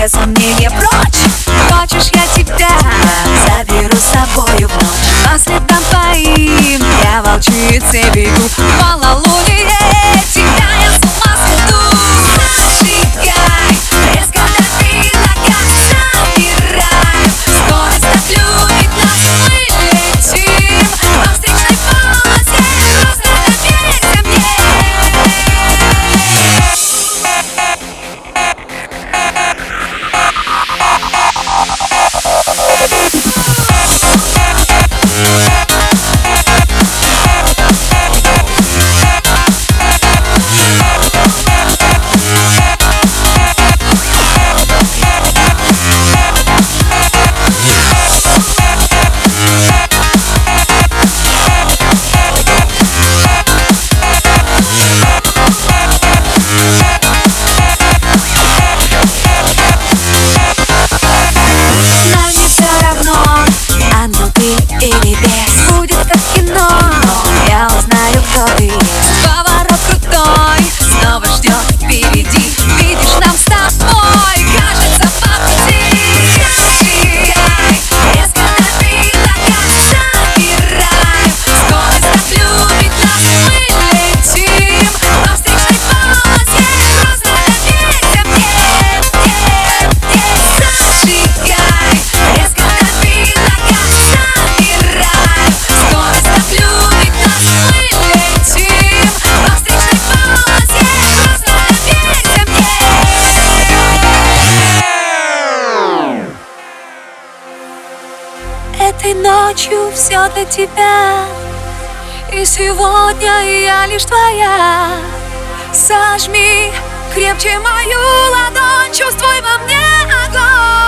все сомнения прочь. Хочешь, я тебя заберу с собою. А В ночь По следам твоим я волчицей бегу. Этой ночью все для тебя. И сегодня я лишь твоя. Сожми крепче мою ладонь Чувствуй во мне огонь